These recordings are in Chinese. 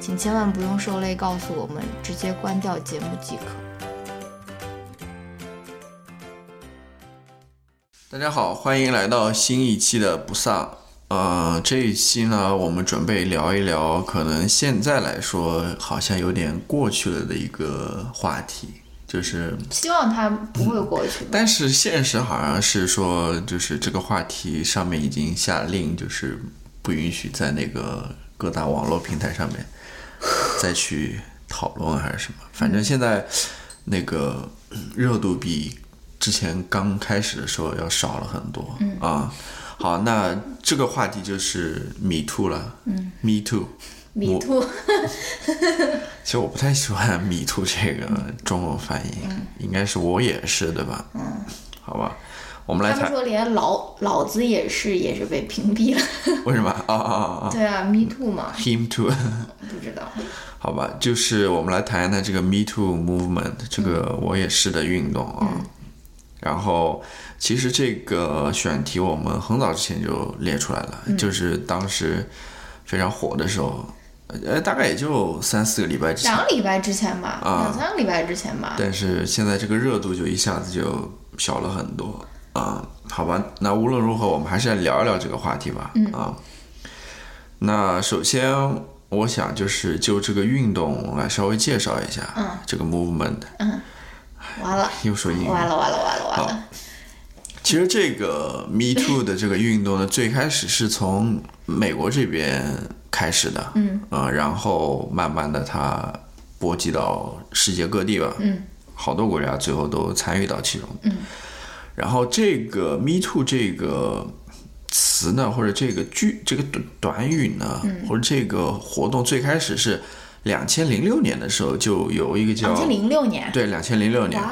请千万不用受累告诉我们，直接关掉节目即可。大家好，欢迎来到新一期的不丧。呃，这一期呢，我们准备聊一聊，可能现在来说好像有点过去了的一个话题，就是希望它不会过去。但是现实好像是说，就是这个话题上面已经下令，就是不允许在那个各大网络平台上面再去讨论还是什么。反正现在那个热度比之前刚开始的时候要少了很多啊。好，那这个话题就是 Me Too 了。嗯，Me Too。米兔，其实我不太喜欢 “Me Too” 这个中文翻译，应该是我也是，对吧？嗯，好吧，我们来谈。他们说连老老子也是也是被屏蔽了。为什么？啊啊啊啊！对啊，Me Too 嘛。Him too。不知道。好吧，就是我们来谈一谈这个 Me Too movement，这个我也是的运动啊。然后，其实这个选题我们很早之前就列出来了，就是当时非常火的时候，呃，大概也就三四个礼拜之前两。个礼拜之前吧，两三个礼拜之前吧。但是现在这个热度就一下子就小了很多啊、好吧，那无论如何，我们还是来聊一聊这个话题吧。啊，那首先我想就是就这个运动来稍微介绍一下，嗯这个 movement，嗯完了，又说英语，完了，完了，完了，完好了。其实这个 Me Too 的这个运动呢，最开始是从美国这边开始的，嗯，呃，然后慢慢的它波及到世界各地吧，嗯，好多国家最后都参与到其中，嗯，然后这个 Me Too 这个词呢，或者这个句这个短短语呢，或者这个活动最开始是两千零六年的时候就有一个叫两千零六年。对两千零六年，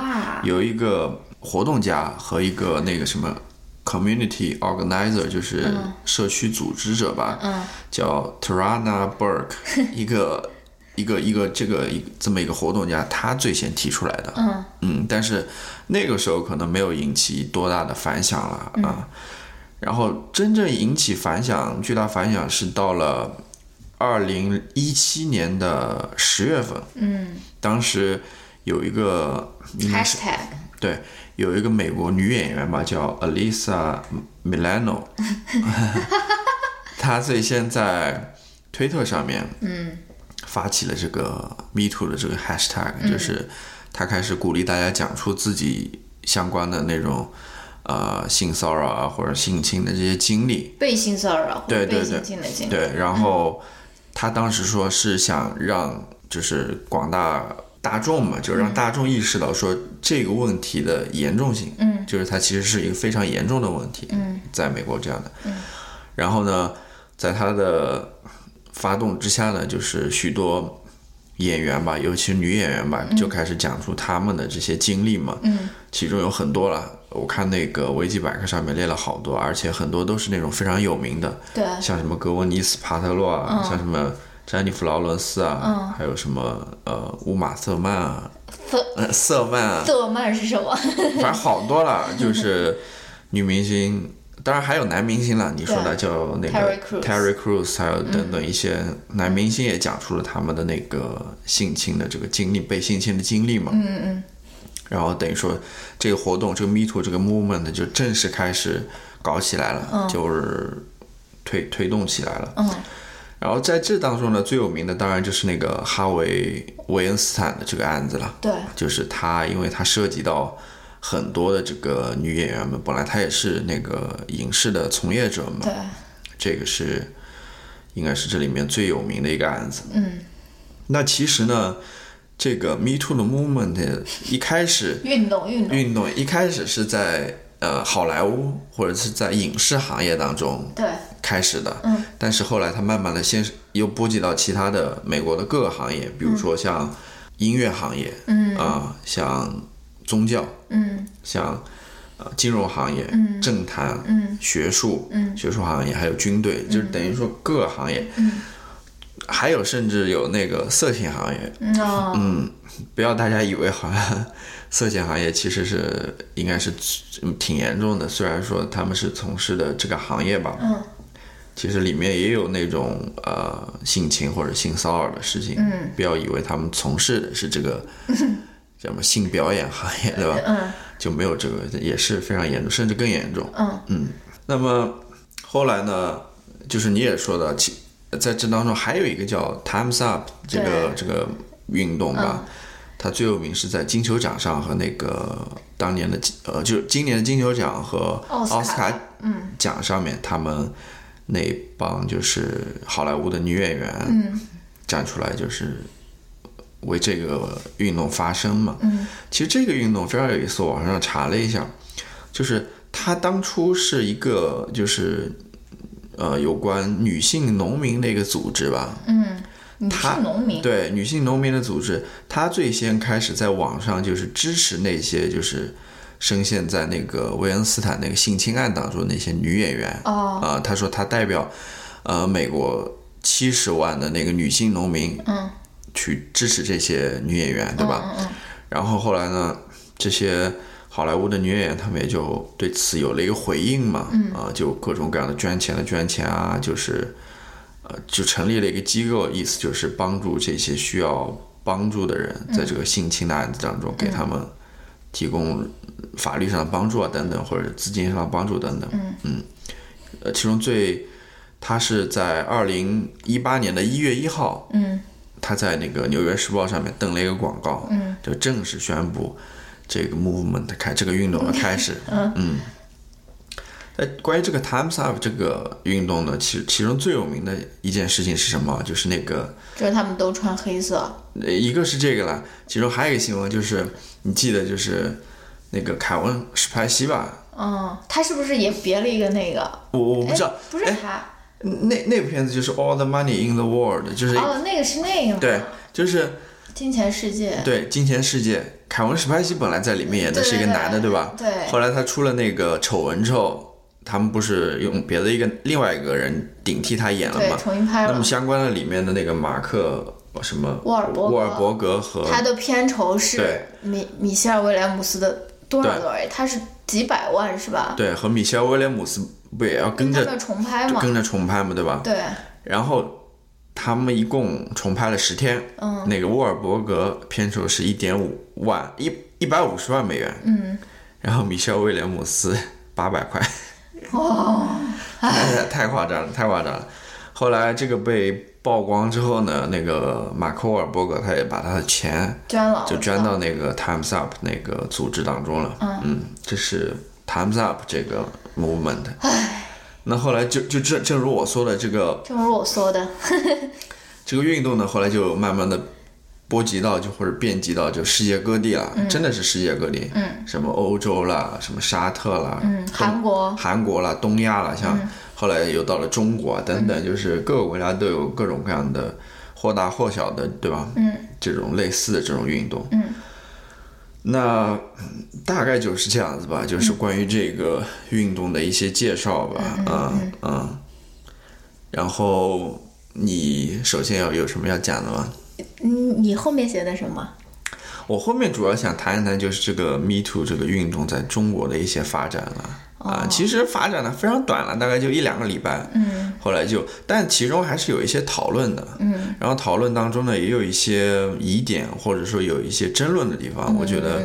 有一个活动家和一个那个什么 community organizer，就是社区组织者吧，嗯。叫 Tarana Burke，一个一个一个这个一这么一个活动家，他最先提出来的，嗯。嗯，但是那个时候可能没有引起多大的反响了啊。然后真正引起反响、巨大反响是到了二零一七年的十月份，嗯。当时有一个应该是，#hashtag。对，有一个美国女演员吧，叫 Alisa Milano，她最先在推特上面，嗯发起了这个 Me Too 的这个 hashtag，、就是他开始鼓励大家讲出自己相关的那种呃性骚扰啊或者性侵的这些经历，被性骚扰对对对。性侵的经历。对，然后他当时说是想让就是广大大众嘛，就让大众意识到说这个问题的严重性，嗯，就是它其实是一个非常严重的问题，嗯，在美国这样的，嗯，然后呢，在他的发动之下呢，就是许多演员吧，尤其是女演员吧，就开始讲出他们的这些经历嘛，嗯，其中有很多了，我看那个维基百科上面列了好多，而且很多都是那种非常有名的，对，像什么格温妮斯·帕特洛啊，像什么詹妮弗·劳伦斯啊，还有什么呃乌玛·瑟曼啊，瑟呃瑟曼啊，瑟曼是什么？反正好多了，就是女明星，当然还有男明星了。你说的叫那个 Terry Crews 还有等等一些男明星也讲述了他们的那个性侵的这个经历，被性侵的经历嘛。嗯嗯然后等于说这个活动，这个 Me Too 这个 movement 就正式开始搞起来了，就是推推动起来了。嗯然然后在这当中呢，最有名的当然就是那个哈维·维恩斯坦的这个案子了。对，就是他，因为他涉及到很多的这个女演员们，本来她也是那个影视的从业者嘛。对，这个是应该是这里面最有名的一个案子。嗯，那其实呢，这个 Me Too 的 movement 一开始运 动运动。运动一开始是在呃好莱坞或者是在影视行业当中对，开始的，嗯，但是后来它慢慢的先是又波及到其他的美国的各个行业，比如说像音乐行业，嗯。啊、像宗教，嗯。像呃金融行业、嗯。政坛、嗯。学术、嗯。学术行业，还有军队，就是等于说各个行业，嗯。还有甚至有那个色情行业，嗯哦，嗯，不要大家以为好像 色情行业其实是应该是嗯挺严重的，虽然说他们是从事的这个行业吧，嗯。其实里面也有那种呃性侵或者性骚扰的事情，嗯。不要以为他们从事的是这个 叫什么性表演行业，对吧？嗯。就没有这个，也是非常严重，甚至更严重。嗯。嗯。那么后来呢，就是你也说的，其在这当中还有一个叫 Times Up 这个这个运动吧，它最有名是在金球奖上和那个当年的金呃，就是今年的金球奖和奥斯卡奥斯卡嗯。奖上面，他们那帮就是好莱坞的女演员嗯。站出来，就是为这个运动发声嘛。嗯。其实这个运动非常有意思，我网上查了一下，就是它当初是一个就是呃有关女性农民的一个组织吧，嗯，女他性农民，对女性农民的组织，它最先开始在网上就是支持那些就是深陷在那个维恩斯坦那个性侵案当中那些女演员。哦。啊、他说他代表呃美国七十万的那个女性农民嗯去支持这些女演员，对吧？嗯嗯然后后来呢，这些好莱坞的女演员他们也就对此有了一个回应嘛，嗯。啊，就各种各样的捐钱的捐钱啊，就是呃，就成立了一个机构，意思就是帮助这些需要帮助的人，在这个性侵的案子当中，给他们提供法律上的帮助啊，等等，或者资金上的帮助等等。嗯。呃，其中最，他是在二零一八年的一月一号，嗯他在那个《纽约时报》上面登了一个广告，嗯就正式宣布这个 movement 开这个运动的开始。嗯在关于这个 Times Up 这个运动呢，其其中最有名的一件事情是什么？就是那个就是他们都穿黑色，呃一个是这个了，其中还有一个新闻就是你记得就是那个凯文史派西吧？嗯，他是不是也别了一个那个？我我不知道哎，不是哎他，那那部片子就是 All the Money in the World，就是、哦，那个是那个吗对，就是金钱世界，对《金钱世界》，凯文史派西本来在里面演的是一个对对男的，对吧？对后来他出了那个丑闻之后，他们不是用别的一个另外一个人顶替他演了对，吗？重新拍了那么。相关的里面的那个马克什么沃尔伯格沃尔伯格和他的片酬是对米米歇尔威廉姆斯的多少多少？他是几百万是吧？对和米歇尔威廉姆斯不也要跟着重拍嘛？跟着重拍嘛，对吧？对，然后他们一共重拍了十天，嗯那个沃尔伯格片酬是一点五万一一百五十万美元，嗯，然后米歇尔威廉姆斯八百块，哦，太太夸张了，太夸张了。后来这个被曝光之后呢，那个马克沃尔伯格他也把他的钱捐了，就捐到那个 Times Up 那个组织当中了。嗯，这是 Times Up 这个 movement。那后来就就正正如我说的，这个正如我说的，这个运动呢，后来就慢慢的波及到就或者遍及到就世界各地了，真的是世界各地。嗯，什么欧洲啦，什么沙特啦，嗯，韩国，韩国啦、东亚啦，像后来又到了中国啊等等，就是各个国家都有各种各样的或大或小的，对吧？嗯这种类似的这种运动。嗯那嗯大概就是这样子吧，就是关于这个运动的一些介绍吧，嗯嗯。然后你首先要有什么要讲的吗？你你后面写的什么？我后面主要想谈一谈，就是这个 Me Too 这个运动在中国的一些发展了啊。其实发展的非常短了，大概就一两个礼拜。嗯后来就，但其中还是有一些讨论的。嗯然后讨论当中呢，也有一些疑点，或者说有一些争论的地方。我觉得，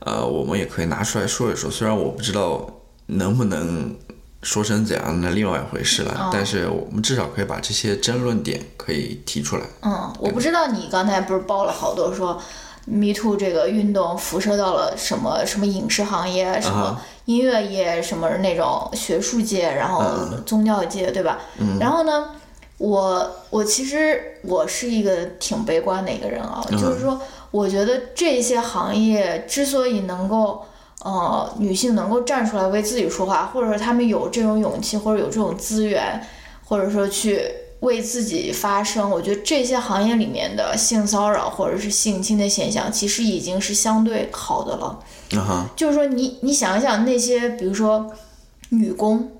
呃，我们也可以拿出来说一说。虽然我不知道能不能说成怎样的另外一回事了。但是我们至少可以把这些争论点可以提出来。嗯，我不知道你刚才不是包了好多说，Me Too 这个运动辐射到了什么什么影视行业、什么音乐业、什么那种学术界，然后宗教界，对吧？嗯。然后呢，我我其实我是一个挺悲观的一个人啊，就是说，我觉得这些行业之所以能够。呃，女性能够站出来为自己说话，或者说她们有这种勇气，或者有这种资源，或者说去为自己发声，我觉得这些行业里面的性骚扰或者是性侵的现象，其实已经是相对好的了。就是说，你你想一想那些，比如说女工，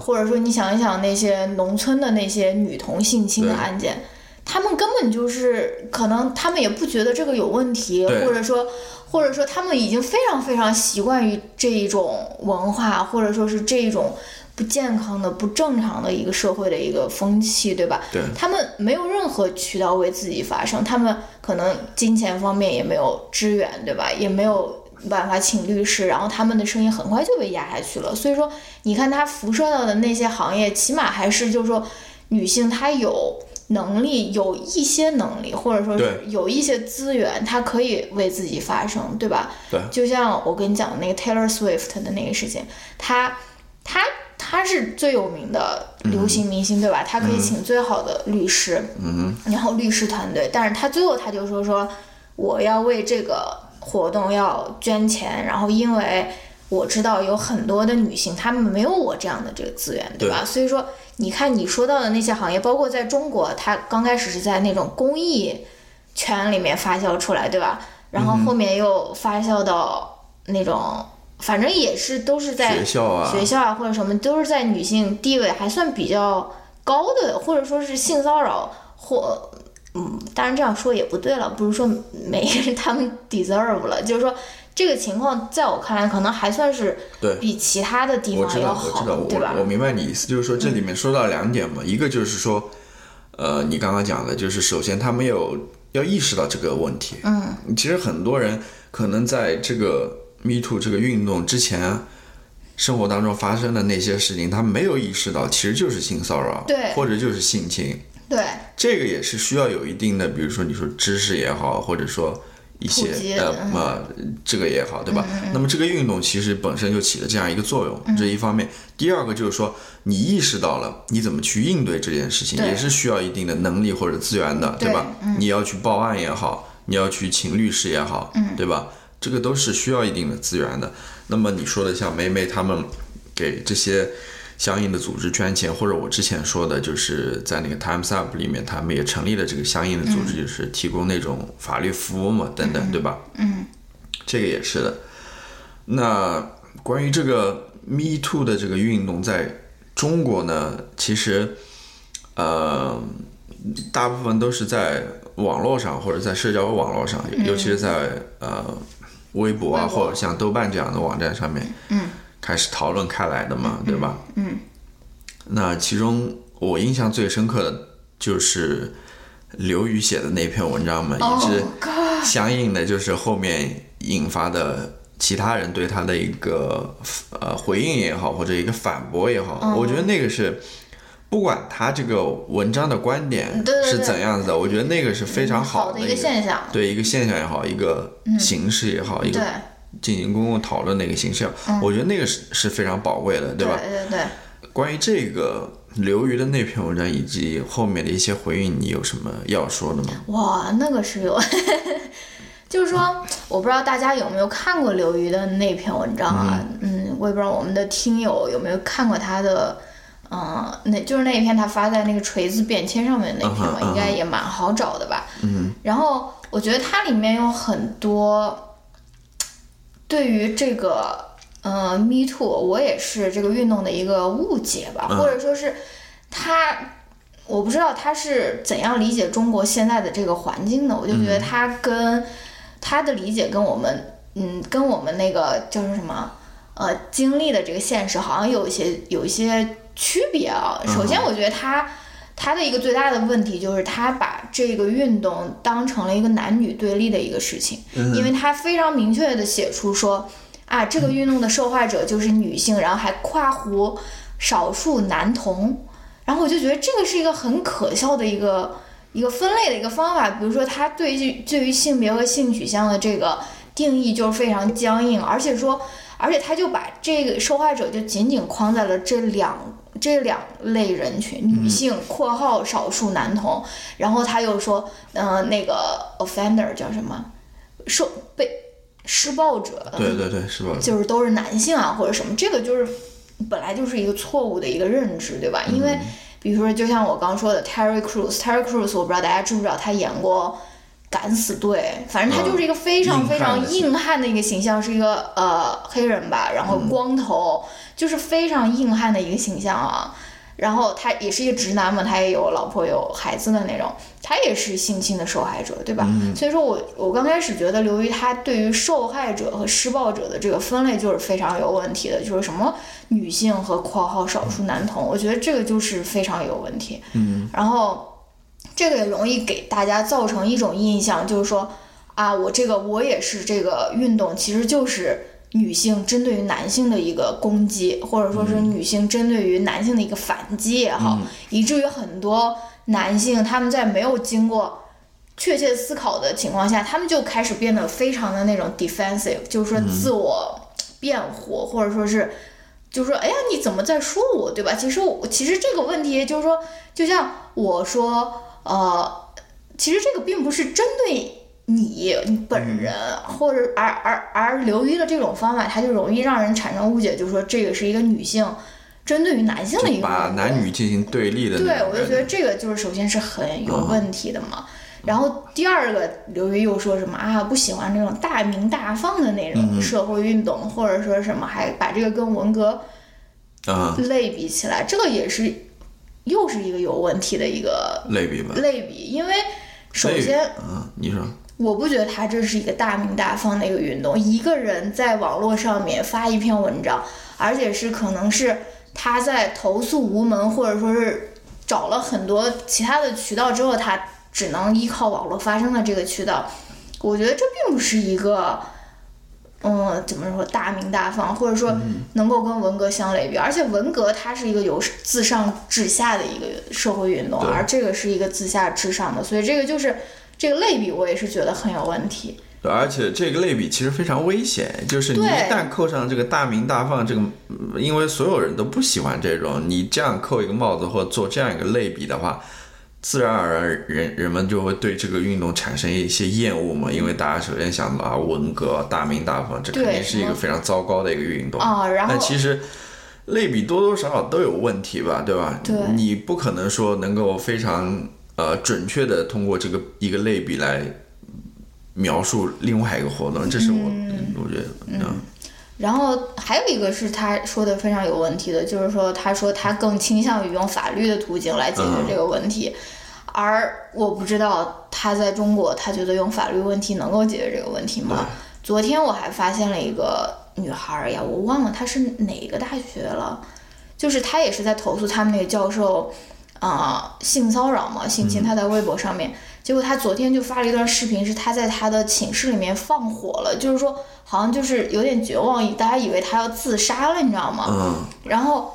或者说你想一想那些农村的那些女童性侵的案件，他们根本就是可能他们也不觉得这个有问题，或者说。或者说，他们已经非常非常习惯于这一种文化，或者说是这一种不健康的、不正常的一个社会的一个风气，对吧？对。他们没有任何渠道为自己发声，他们可能金钱方面也没有支援，对吧？也没有办法请律师，然后他们的声音很快就被压下去了。所以说，你看它辐射到的那些行业，起码还是就是说，女性她有。能力有一些能力，或者说是有一些资源，她可以为自己发声，对吧？对。就像我跟你讲的那个 Taylor Swift 的那个事情，他他他是最有名的流行明星，对吧？他可以请最好的律师，嗯然后律师团队，但是他最后他就说说我要为这个活动要捐钱，然后因为我知道有很多的女性她们没有我这样的这个资源，对吧？所以说。你看你说到的那些行业，包括在中国，它刚开始是在那种公益圈里面发酵出来，对吧？然后后面又发酵到那种，反正也是都是在学校啊，学校啊或者什么，都是在女性地位还算比较高的，或者说是性骚扰或嗯，当然这样说也不对了，不是说每个人他们 deserve 了，就是说。这个情况在我看来，可能还算是比其他的地方要好，对吧？我明白你意思，就是说这里面说到两点嘛，一个就是说，呃，你刚刚讲的，就是首先他没有要意识到这个问题。嗯，其实很多人可能在这个 Me Too 这个运动之前，生活当中发生的那些事情，他没有意识到，其实就是性骚扰，对，或者就是性侵，对，这个也是需要有一定的，比如说你说知识也好，或者说。一些呃呃，这个也好，对吧？那么这个运动其实本身就起了这样一个作用，这一方面。第二个就是说，你意识到了你怎么去应对这件事情，也是需要一定的能力或者资源的，对吧？你要去报案也好，你要去请律师也好，对吧？这个都是需要一定的资源的。那么你说的像梅梅他们给这些。相应的组织捐钱，或者我之前说的，就是在那个 Times Up 里面，他们也成立了这个相应的组织，就是提供那种法律服务嘛，等等，对吧？嗯，这个也是的。那关于这个 Me Too 的这个运动，在中国呢，其实呃，大部分都是在网络上或者在社交网络上，尤其是在呃微博啊，或者像豆瓣这样的网站上面。嗯。开始讨论开来的嘛，对吧？嗯，那其中我印象最深刻的就是刘宇写的那篇文章嘛，也是相应的，就是后面引发的其他人对他的一个呃回应也好，或者一个反驳也好，我觉得那个是不管他这个文章的观点是怎样子的，我觉得那个是非常好的一个现象，对一个现象也好，一个形式也好，一个。进行公共讨论的一个形式，我觉得那个是是非常宝贵的，对吧？对对对。关于这个刘瑜的那篇文章以及后面的一些回应，你有什么要说的吗？哇，那个是有，就是说，我不知道大家有没有看过刘瑜的那篇文章啊？嗯，我也不知道我们的听友有没有看过他的，嗯，那就是那一篇他发在那个锤子便签上面的那篇嘛，应该也蛮好找的吧？嗯。然后我觉得它里面有很多。对于这个，呃，Me Too，我也是这个运动的一个误解吧，或者说是他，我不知道他是怎样理解中国现在的这个环境的。我就觉得他跟他的理解跟我们，嗯，跟我们那个叫什么，呃，经历的这个现实好像有一些有一些区别啊。首先，我觉得他。他的一个最大的问题就是他把这个运动当成了一个男女对立的一个事情，因为他非常明确的写出说，啊，这个运动的受害者就是女性，然后还夸胡，少数男童，然后我就觉得这个是一个很可笑的一个一个分类的一个方法。比如说，他对于对于性别和性取向的这个定义就是非常僵硬，而且说，而且他就把这个受害者就仅仅框在了这两这两类人群：女性（括号少数男童），然后他又说，嗯，那个 offender 叫什么？受被施暴者。对对对，施暴者就是都是男性啊，或者什么，这个就是。本来就是一个错误的一个认知，对吧？因为，比如说，就像我刚说的，Terry Crews，Terry Crews，我不知道大家知不知道，他演过《敢死队》，反正他就是一个非常非常硬汉的一个形象，是一个呃黑人吧，然后光头，就是非常硬汉的一个形象啊。然后他也是一个直男嘛，他也有老婆有孩子的那种，他也是性侵的受害者，对吧？所以说我我刚开始觉得刘瑜他对于受害者和施暴者的这个分类就是非常有问题的，就是什么女性和括号少数男童，我觉得这个就是非常有问题。嗯，然后这个也容易给大家造成一种印象，就是说啊，我这个我也是这个运动，其实就是。女性针对于男性的一个攻击，或者说是女性针对于男性的一个反击也好，以至于很多男性他们在没有经过确切思考的情况下，他们就开始变得非常的那种 defensive，就是说自我辩护，或者说是，就是说，哎呀，你怎么在说我，对吧？其实我其实这个问题就是说，就像我说，呃，其实这个并不是针对。你本人，或者而而而流于的这种方法，它就容易让人产生误解，就是说这个是一个女性针对于男性的一个把男女进行对立的。对，我就觉得这个就是首先是很有问题的嘛。然后第二个，刘瑜又说什么啊？不喜欢这种大鸣大放的那种社会运动，或者说什么，还把这个跟文革类比起来，这个也是又是一个有问题的一个类比吧？类比，因为首先，嗯，你说。我不觉得他这是一个大名大放的一个运动。一个人在网络上面发一篇文章，而且是可能是他在投诉无门，或者说是找了很多其他的渠道之后，他只能依靠网络发声的这个渠道。我觉得这并不是一个，嗯，怎么说大鸣大放，或者说能够跟文革相类比。而且文革它是一个由自上至下的一个社会运动，而这个是一个自下至上的，所以这个就是。这个类比我也是觉得很有问题，对而且这个类比其实非常危险，就是你一旦扣上这个大鸣大放这个，因为所有人都不喜欢这种，你这样扣一个帽子或做这样一个类比的话，自然而然人人们就会对这个运动产生一些厌恶嘛，因为大家首先想到啊文革大鸣大放，这肯定是一个非常糟糕的一个运动啊，然后但其实类比多多少少都有问题吧，对吧？对，你不可能说能够非常。呃，准确的通过这个一个类比来描述另外一个活动，这是我我觉得嗯。然后还有一个是他说的非常有问题的，就是说他说他更倾向于用法律的途径来解决这个问题，而我不知道他在中国他觉得用法律问题能够解决这个问题吗？昨天我还发现了一个女孩呀，我忘了她是哪个大学了，就是她也是在投诉他们那个教授。啊，性骚扰嘛，性侵，她在微博上面，结果她昨天就发了一段视频，是她在她的寝室里面放火了，就是说好像就是有点绝望，大家以为她要自杀了，你知道吗？嗯。然后，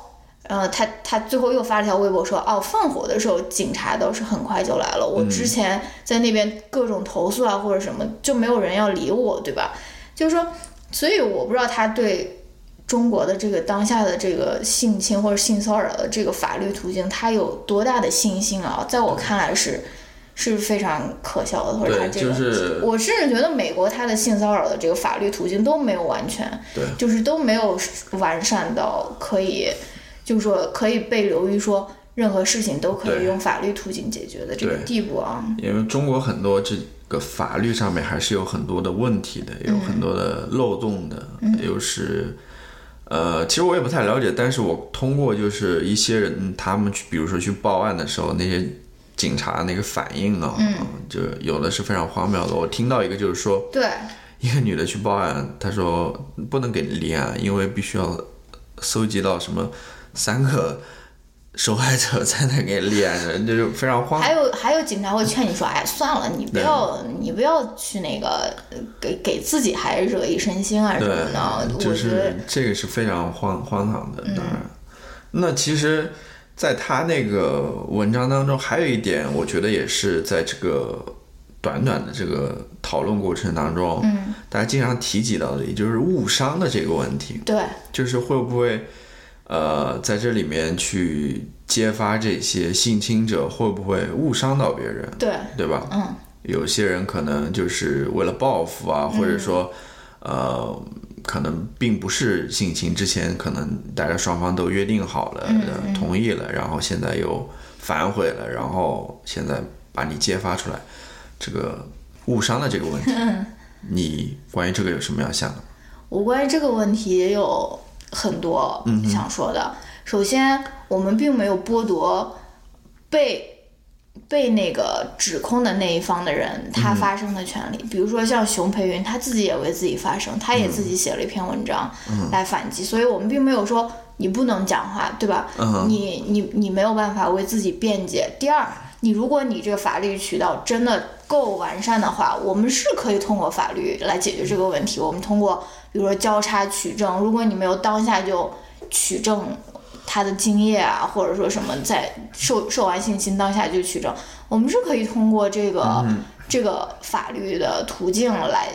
呃，他他最后又发了条微博说，哦，放火的时候警察倒是很快就来了，我之前在那边各种投诉啊或者什么，就没有人要理我，对吧？就是说，所以我不知道他对。中国的这个当下的这个性侵或者性骚扰的这个法律途径，他有多大的信心啊？在我看来是是非常可笑的，或者他这个，我甚至觉得美国它的性骚扰的这个法律途径都没有完全，对，就是都没有完善到可以，就是说可以被流于说任何事情都可以用法律途径解决的这个地步啊。因为中国很多这个法律上面还是有很多的问题的，有很多的漏洞的，又是。呃，其实我也不太了解，但是我通过就是一些人他们去，比如说去报案的时候，那些警察那个反应啊，就有的是非常荒谬的。我听到一个就是说，对，一个女的去报案，她说不能给立案，因为必须要搜集到什么三个。受害者在那给立案人，这就非常慌。还有还有，警察会劝你说：“哎，算了，你不要你不要去那个给给自己还惹一身腥啊什么的。”就是这个是非常荒荒唐的，当然。那其实，在他那个文章当中，还有一点，我觉得也是在这个短短的这个讨论过程当中，嗯，大家经常提及到的，也就是误伤的这个问题，对，就是会不会，呃，在这里面去揭发这些性侵者会不会误伤到别人，对，对吧？嗯，有些人可能就是为了报复啊，或者说，呃，可能并不是性侵，之前可能大家双方都约定好了，呃同意了，然后现在又反悔了，然后现在把你揭发出来，这个误伤的这个问题，你关于这个有什么要想的？我关于这个问题也有很多想说的。首先，我们并没有剥夺被被那个指控的那一方的人他发声的权利。比如说像熊培云，他自己也为自己发声，他也自己写了一篇文章来反击。所以我们并没有说你不能讲话，对吧？你你你没有办法为自己辩解。第二，你如果你这个法律渠道真的够完善的话，我们是可以通过法律来解决这个问题。我们通过比如说交叉取证，如果你没有当下就取证他的精液啊，或者说什么在受受完性侵当下就取证，我们是可以通过这个、这个法律的途径来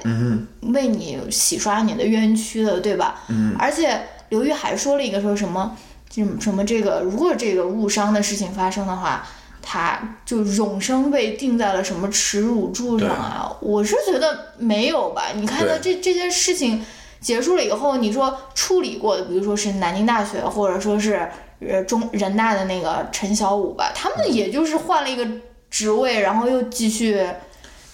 为你洗刷你的冤屈的，对吧？嗯。而且刘玉还说了一个说什么，什么什么这个，如果这个误伤的事情发生的话。他就永生被定在了什么耻辱柱上啊？我是觉得没有吧。你看到这这件事情结束了以后，你说处理过的，比如说是南京大学，或者说是呃中人大的那个陈小武吧，他们也就是换了一个职位，然后又继续，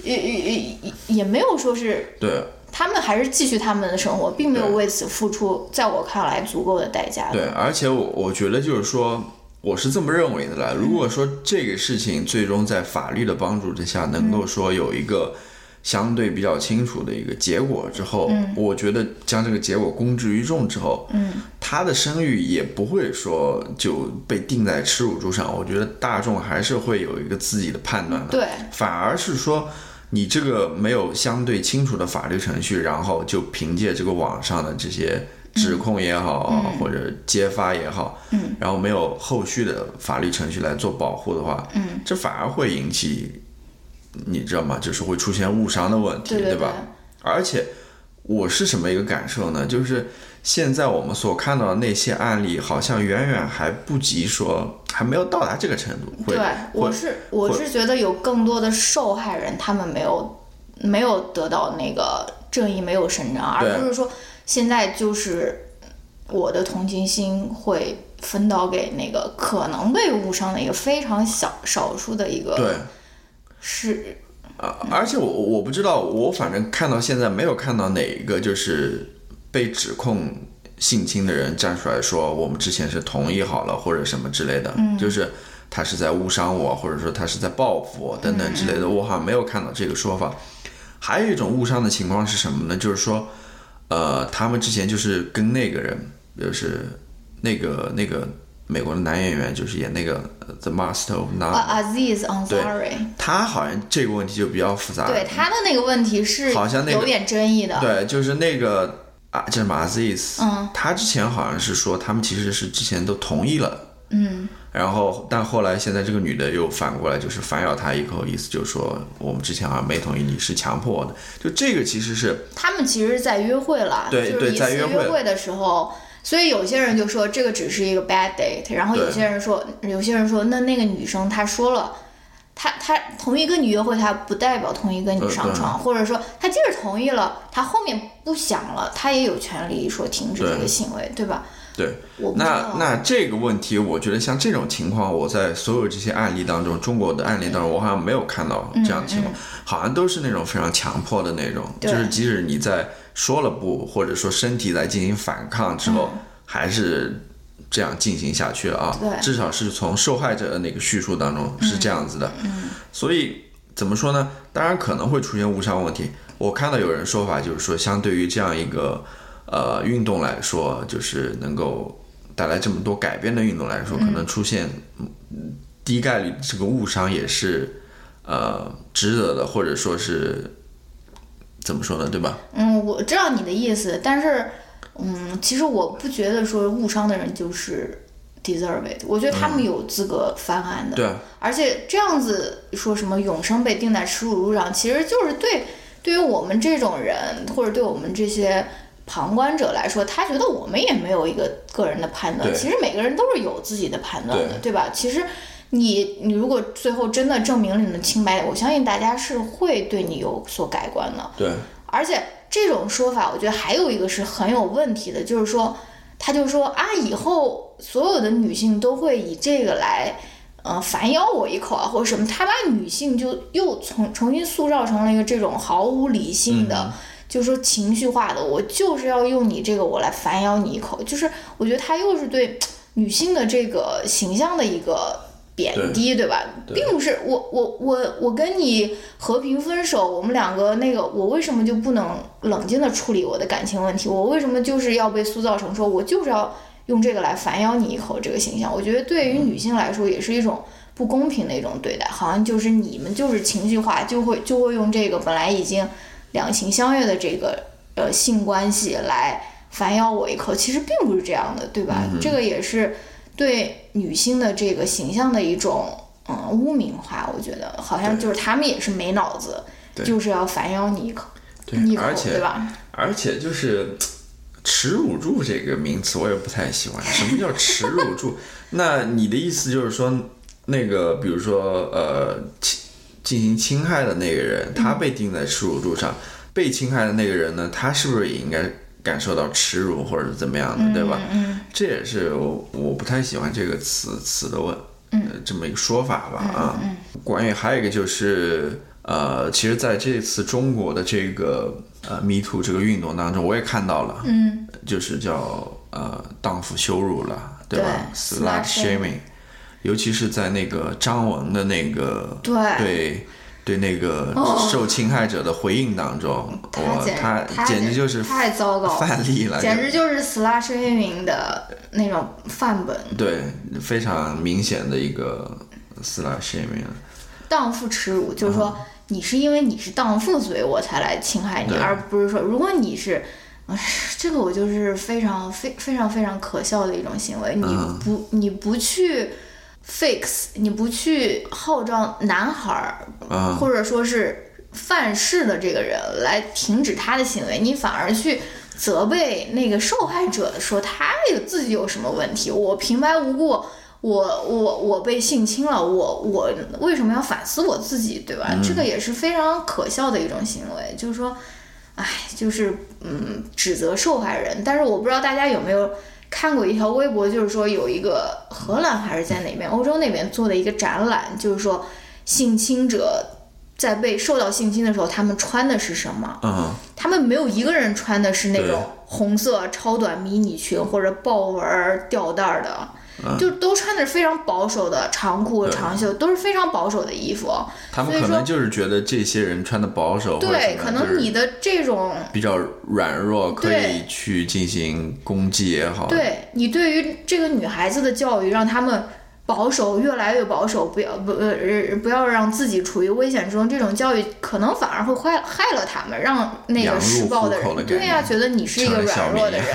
也也也也没有说是对，他们还是继续他们的生活，并没有为此付出，在我看来足够的代价。对，而且我我觉得就是说。我是这么认为的啦。如果说这个事情最终在法律的帮助之下，能够说有一个相对比较清楚的一个结果之后，我觉得将这个结果公之于众之后，他的声誉也不会说就被定在耻辱柱上。我觉得大众还是会有一个自己的判断的。对，反而是说你这个没有相对清楚的法律程序，然后就凭借这个网上的这些。指控也好，或者揭发也好，嗯，然后没有后续的法律程序来做保护的话，嗯，这反而会引起，你知道吗？就是会出现误伤的问题，对吧？而且我是什么一个感受呢？就是现在我们所看到的那些案例，好像远远还不及说还没有到达这个程度。对，我是我是觉得有更多的受害人，他们没有没有得到那个正义没有伸张，而不是说。现在就是我的同情心会分到给那个可能被误伤的一个非常小少数的一个对是啊，而且我我不知道，我反正看到现在没有看到哪一个就是被指控性侵的人站出来说我们之前是同意好了或者什么之类的，就是他是在误伤我，或者说他是在报复我等等之类的，我好像没有看到这个说法。还有一种误伤的情况是什么呢？就是说。呃，他们之前就是跟那个人，就是那个那个美国的男演员，就是演那个《The Master of None》。Aziz Ansari。他好像这个问题就比较复杂。对他的那个问题是好像那个有点争议的。对，就是那个啊，叫什么 Aziz？嗯。他之前好像是说，他们其实是之前都同意了。嗯。然后，但后来现在这个女的又反过来，就是反咬他一口，意思就是说，我们之前好像没同意，你是强迫我的。就这个其实是他们其实是在约会了，对对，在约会的时候，所以有些人就说这个只是一个 bad date，然后有些人说，有些人说那那个女生她说了，她她同意跟你约会，她不代表同意跟你上床，或者说她即使同意了，她后面不想了，她也有权利说停止这个行为，对。吧？对，那那这个问题，我觉得像这种情况，我在所有这些案例当中，中国的案例当中，我好像没有看到这样的情况，好像都是那种非常强迫的那种，就是即使你在说了不，或者说身体在进行反抗之后，还是这样进行下去了啊。至少是从受害者的那个叙述当中是这样子的。所以怎么说呢？当然可能会出现误伤问题。我看到有人说法就是说，相对于这样一个。呃，运动来说，就是能够带来这么多改变的运动来说，可能出现低概率这个误伤也是呃值得的，或者说是怎么说呢，对吧？嗯，我知道你的意思，但是嗯，其实我不觉得说误伤的人就是 deserve it，我觉得他们有资格翻案的。对，而且这样子说什么永生被钉在耻辱柱上，其实就是对对于我们这种人，或者对我们这些旁观者来说，他觉得我们也没有一个个人的判断。其实每个人都是有自己的判断的，对吧？其实你你如果最后真的证明了你的清白，我相信大家是会对你有所改观的。对，而且这种说法，我觉得还有一个是很有问题的，就是说。他就说啊，以后所有的女性都会以这个来，呃，反咬我一口啊，或者什么。他把女性就又重重新塑造成了一个这种毫无理性的，就是说情绪化的。我就是要用你这个我来反咬你一口，就是我觉得他又是对女性的这个形象的一个。贬低，对吧？并不是我，我，我，我跟你和平分手，我们两个那个，我为什么就不能冷静的处理我的感情问题？我为什么就是要被塑造成说我就是要用这个来反咬你一口这个形象？我觉得对于女性来说也是一种不公平的一种对待，好像就是你们就是情绪化，就会就会用这个本来已经两情相悦的这个呃性关系来反咬我一口，其实并不是这样的，对吧？这个也是。对女性的这个形象的一种嗯污名化，我觉得好像就是他们也是没脑子，就是要反咬你一口，一口，对吧？而且就是耻辱柱这个名词我也不太喜欢。什么叫耻辱柱？那你的意思就是说，那个比如说呃侵进行侵害的那个人，他被钉在耻辱柱上，被侵害的那个人呢，他是不是也应该？感受到耻辱或者是怎么样的，对吧？这也是我我不太喜欢这个词词的问，这么一个说法吧啊。关于还有一个就是呃，其实在这次中国的这个呃 Me Too 这个运动当中，我也看到了，嗯，就是叫呃荡妇羞辱了，对吧？Slut shaming，尤其是在那个张文的那个对。对那个受侵害者的回应当中，我他简直就是太糟糕范例了，简直就是 slash 黑名的那种范本。对，非常明显的一个 slash 黑名。荡妇耻辱，就是说你是因为你是荡妇，所以我才来侵害你，而不是说如果你是，这个我就是非常非非常非常可笑的一种行为。你不你不去。fix，你不去号召男孩儿，或者说是犯事的这个人来停止他的行为，你反而去责备那个受害者，说他有自己有什么问题？我平白无故，我我我被性侵了，我我为什么要反思我自己，对吧？这个也是非常可笑的一种行为，就是说，哎，就是嗯，指责受害人，但是我不知道大家有没有。看过一条微博，就是说有一个荷兰还是在哪边，欧洲那边做的一个展览，就是说性侵者在被受到性侵的时候，他们穿的是什么？嗯，他们没有一个人穿的是那种红色超短迷你裙或者豹纹吊带的。就都穿的是非常保守的长裤长袖，都是非常保守的衣服。他们可能就是觉得这些人穿的保守，对，可能你的这种比较软弱，可以去进行攻击也好。对你对于这个女孩子的教育，让他们保守，越来越保守，不要不呃不要让自己处于危险之中。这种教育可能反而会坏害了他们，让那个施暴的人对呀，觉得你是一个软弱的人，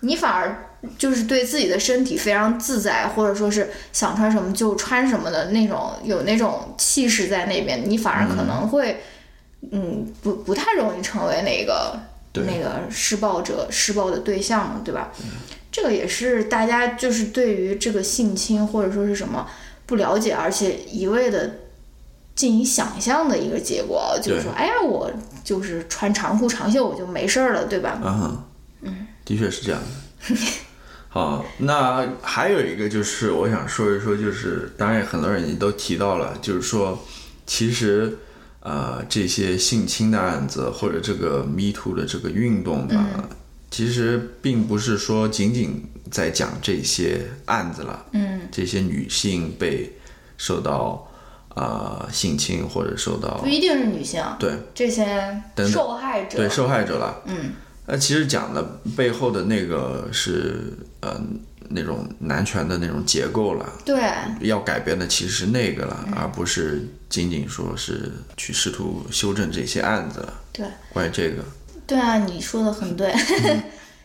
你反而。就是对自己的身体非常自在，或者说是想穿什么就穿什么的那种，有那种气势在那边，你反而可能会，嗯，不不太容易成为那个那个施暴者施暴的对象嘛，对吧？这个也是大家就是对于这个性侵或者说是什么不了解，而且一味的进行想象的一个结果，就是说，哎呀，我就是穿长裤长袖我就没事儿了，对吧？嗯嗯，的确是这样的。啊，那还有一个就是我想说一说，就是当然很多人也都提到了，就是说，其实，呃，这些性侵的案子或者这个 Me Too 的这个运动吧，其实并不是说仅仅在讲这些案子了，嗯，这些女性被受到啊性侵或者受到不一定是女性，对。这些受害者，对受害者了，嗯。那其实讲的背后的那个是呃那种男权的那种结构了，对，要改变的其实是那个了，而不是仅仅说是去试图修正这些案子了。对，关于这个，对啊，你说的很对，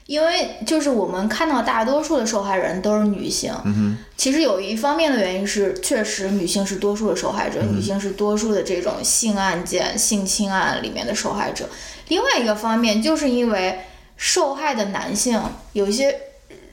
因为就是我们看到大多数的受害人都是女性，其实有一方面的原因是，确实女性是多数的受害者，女性是多数的这种性案件、性侵案里面的受害者。另外一个方面，就是因为受害的男性有一些，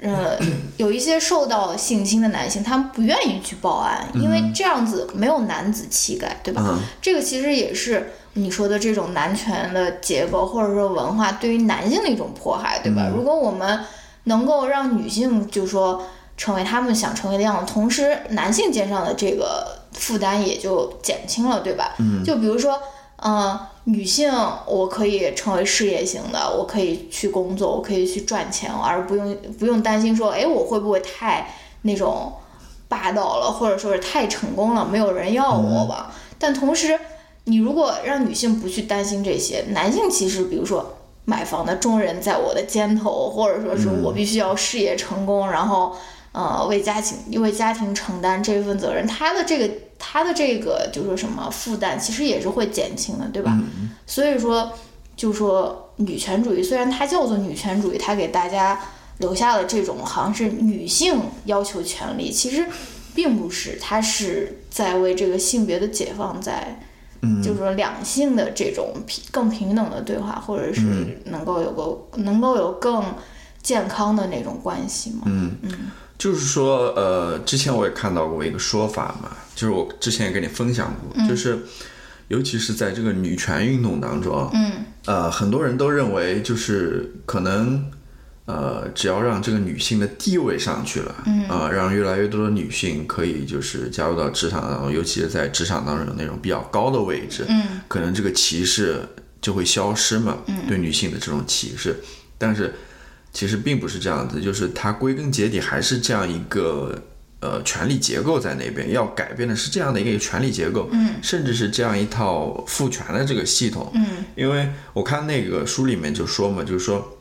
呃，有一些受到性侵的男性，他们不愿意去报案，因为这样子没有男子气概，对吧？这个其实也是。你说的这种男权的结构或者说文化对于男性的一种迫害，对吧？如果我们能够让女性就说成为他们想成为的样子，同时男性肩上的这个负担也就减轻了，对吧？嗯。就比如说，嗯，女性我可以成为事业型的，我可以去工作，我可以去赚钱，而不用不用担心说，哎，我会不会太那种霸道了，或者说是太成功了，没有人要我吧？但同时。你如果让女性不去担心这些，男性其实比如说买房的重任在我的肩头，或者说是我必须要事业成功，然后呃为家庭为家庭承担这份责任，他的这个他的这个就是什么负担，其实也是会减轻的，对吧？所以说，就说女权主义虽然它叫做女权主义，它给大家留下了这种好像是女性要求权利，其实并不是，它是在为这个性别的解放在。就是说两性的这种平更平等的对话，或者是能够有个能够有更健康的那种关系嘛？嗯嗯，就是说，呃，之前我也看到过一个说法嘛，就是我之前也跟你分享过，就是尤其是在这个女权运动当中，嗯，呃，很多人都认为就是可能。呃，只要让这个女性的地位上去了，嗯。啊，让越来越多的女性可以就是加入到职场当中，尤其是在职场当中有那种比较高的位置，嗯，可能这个歧视就会消失嘛，嗯，对女性的这种歧视，但是其实并不是这样子，就是它归根结底还是这样一个呃权力结构在那边，要改变的是这样的一个权力结构，嗯，甚至是这样一套父权的这个系统，嗯，因为我看那个书里面就说嘛，就是说。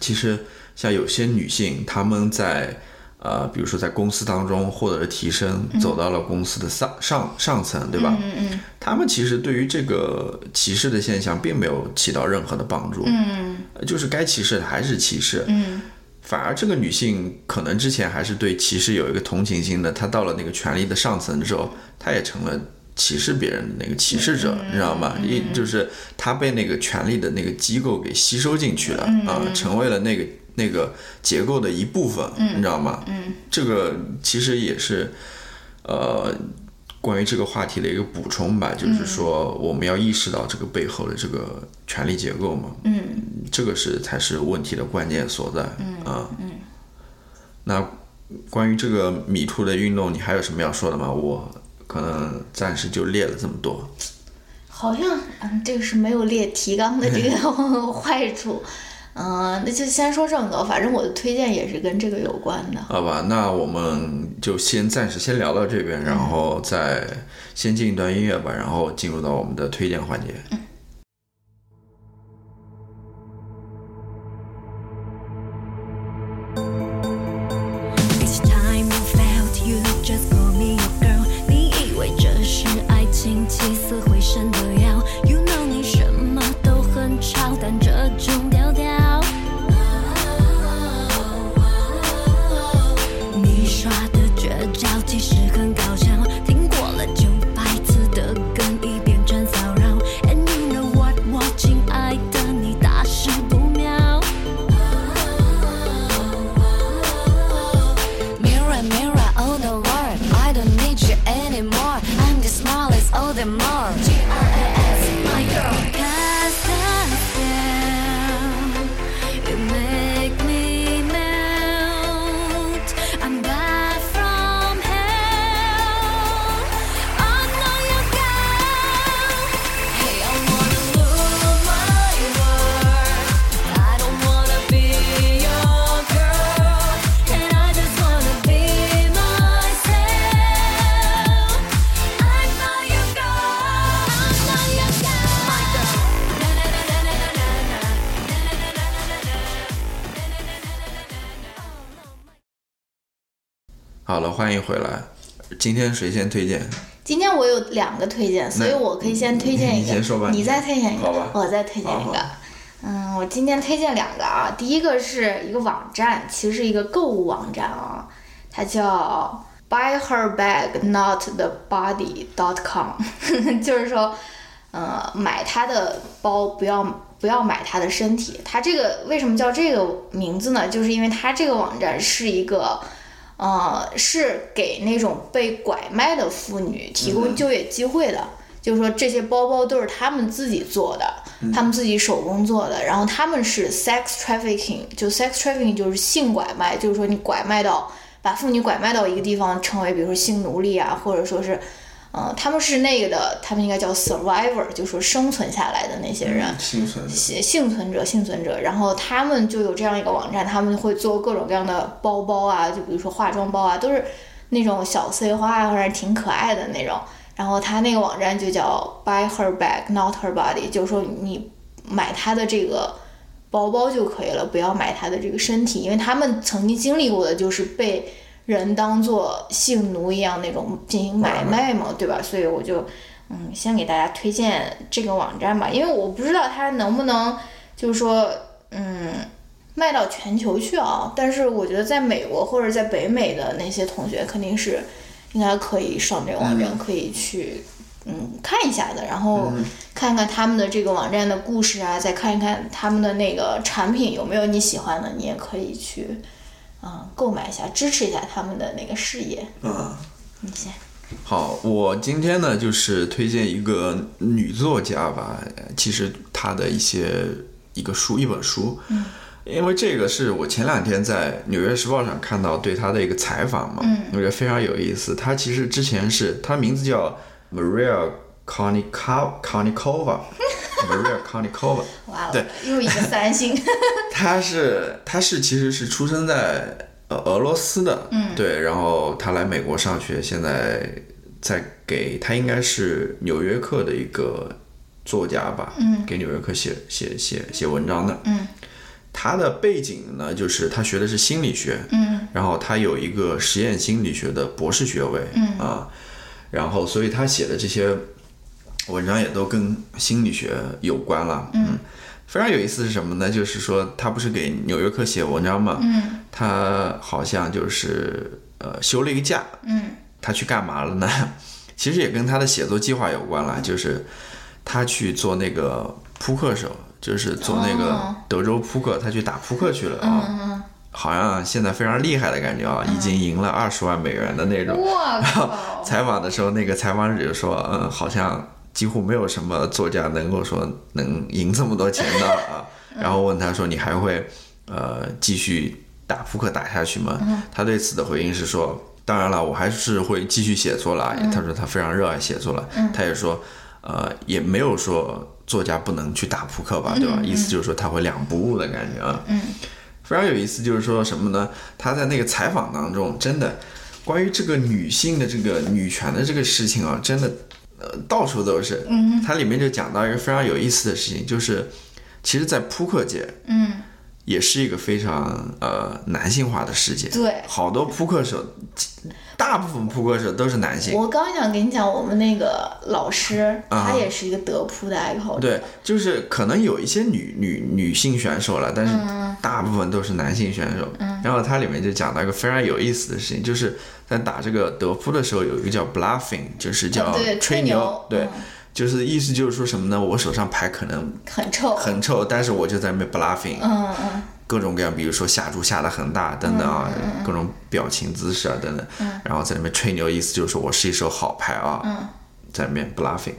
其实，像有些女性，她们在呃，比如说在公司当中获得了提升，走到了公司的上上上层，对吧？嗯嗯。他们其实对于这个歧视的现象，并没有起到任何的帮助。嗯。就是该歧视的还是歧视。嗯。反而这个女性可能之前还是对歧视有一个同情心的，她到了那个权力的上层之后，她也成了。歧视别人的那个歧视者，你知道吗？一就是她被那个权力的那个机构给吸收进去了啊，成为了那个那个结构的一部分，你知道吗？嗯，这个其实也是呃关于这个话题的一个补充吧，就是说我们要意识到这个背后的这个权力结构嘛。嗯，这个是才是问题的关键所在。嗯啊，嗯，那关于这个米兔的运动，你还有什么要说的吗？我。可能暂时就列了这么多，好像嗯，这个是没有列提纲的这个 坏处，嗯，那就先说这么多。反正我的推荐也是跟这个有关的。好吧，那我们就先暂时先聊到这边，然后再先进一段音乐吧，然后进入到我们的推荐环节。嗯。了，欢迎回来。今天谁先推荐？今天我有两个推荐，所以我可以先推荐一个。你先说吧。你再推荐一个，我再推荐一个。嗯，我今天推荐两个啊，第一个是一个网站，其实是一个购物网站啊，它叫 Buy Her Bag Not the Body dot com，就是说，呃，买她的包不要不要买她的身体。它这个为什么叫这个名字呢？就是因为它这个网站是一个。呃，是给那种被拐卖的妇女提供就业机会的。就是说，这些包包都是他们自己做的，他们自己手工做的。然后他们是 sex trafficking，就 sex trafficking 就是性拐卖，就是说你拐卖到把妇女拐卖到一个地方，成为比如说性奴隶啊，或者说是。嗯，他们是那个的，他们应该叫 survivor，就说生存下来的那些人，幸存者，幸存者，幸存者。然后他们就有这样一个网站，他们会做各种各样的包包啊，就比如说化妆包啊，都是那种小碎花或者挺可爱的那种。然后他那个网站就叫 Buy her bag, not her body，就是说你买他的这个包包就可以了，不要买他的这个身体，因为他们曾经经历过的就是被。人当做性奴一样那种进行买卖嘛，对吧？所以我就，嗯，先给大家推荐这个网站吧，因为我不知道它能不能，就是说，嗯，卖到全球去啊。但是我觉得在美国或者在北美的那些同学肯定是应该可以上这个网站，可以去，嗯，看一下的，然后看看他们的这个网站的故事啊，再看一看他们的那个产品有没有你喜欢的，你也可以去。嗯，购买一下，支持一下他们的那个事业。嗯，你先。好，我今天呢就是推荐一个女作家吧，其实她的一些一个书，一本书。嗯。因为这个是我前两天在《纽约时报》上看到对她的一个采访嘛，嗯，我觉得非常有意思。她其实之前是，她名字叫 Maria Konnikova。Maria Konnikova，哇了，对，又一个三星。他是他是其实是出生在呃俄罗斯的，嗯，对，然后他来美国上学，现在在给他应该是《纽约客》的一个作家吧，嗯，给《纽约客》写写写写文章的，嗯，他的背景呢，就是他学的是心理学，嗯，然后他有一个实验心理学的博士学位，嗯啊，然后所以他写的这些。文章也都跟心理学有关了，嗯，非常有意思是什么呢？就是说他不是给《纽约客》写文章嘛，嗯，他好像就是呃休了一个假，嗯，他去干嘛了呢？其实也跟他的写作计划有关了，就是他去做那个扑克手，就是做那个德州扑克，他去打扑克去了啊，好像现在非常厉害的感觉啊，已经赢了二十万美元的那种。哇采访的时候，那个采访者就说，嗯，好像。几乎没有什么作家能够说能赢这么多钱的啊。然后问他说：“你还会呃继续打扑克打下去吗？”他对此的回应是说：“当然了，我还是会继续写作了。”他说他非常热爱写作了。他也说：“呃，也没有说作家不能去打扑克吧，对吧？意思就是说他会两不误的感觉啊。”嗯，非常有意思，就是说什么呢？他在那个采访当中，真的关于这个女性的这个女权的这个事情啊，真的。呃，到处都是。嗯，它里面就讲到一个非常有意思的事情，就是，其实，在扑克界，嗯，也是一个非常呃男性化的世界。对，好多扑克手，大部分扑克手都是男性。我刚想跟你讲，我们那个老师，他也是一个德扑的爱好者。对，就是可能有一些女女女性选手了，但是大部分都是男性选手。嗯，然后它里面就讲到一个非常有意思的事情，就是。在打这个德扑的时候，有一个叫 bluffing，就是叫吹牛，对，就是意思就是说什么呢？我手上牌可能很臭，很臭，但是我就在那边 bluffing，嗯嗯，各种各样，比如说下注下的很大等等啊，各种表情姿势啊等等，然后在那边吹牛，意思就是说我是一手好牌啊，在那边 bluffing。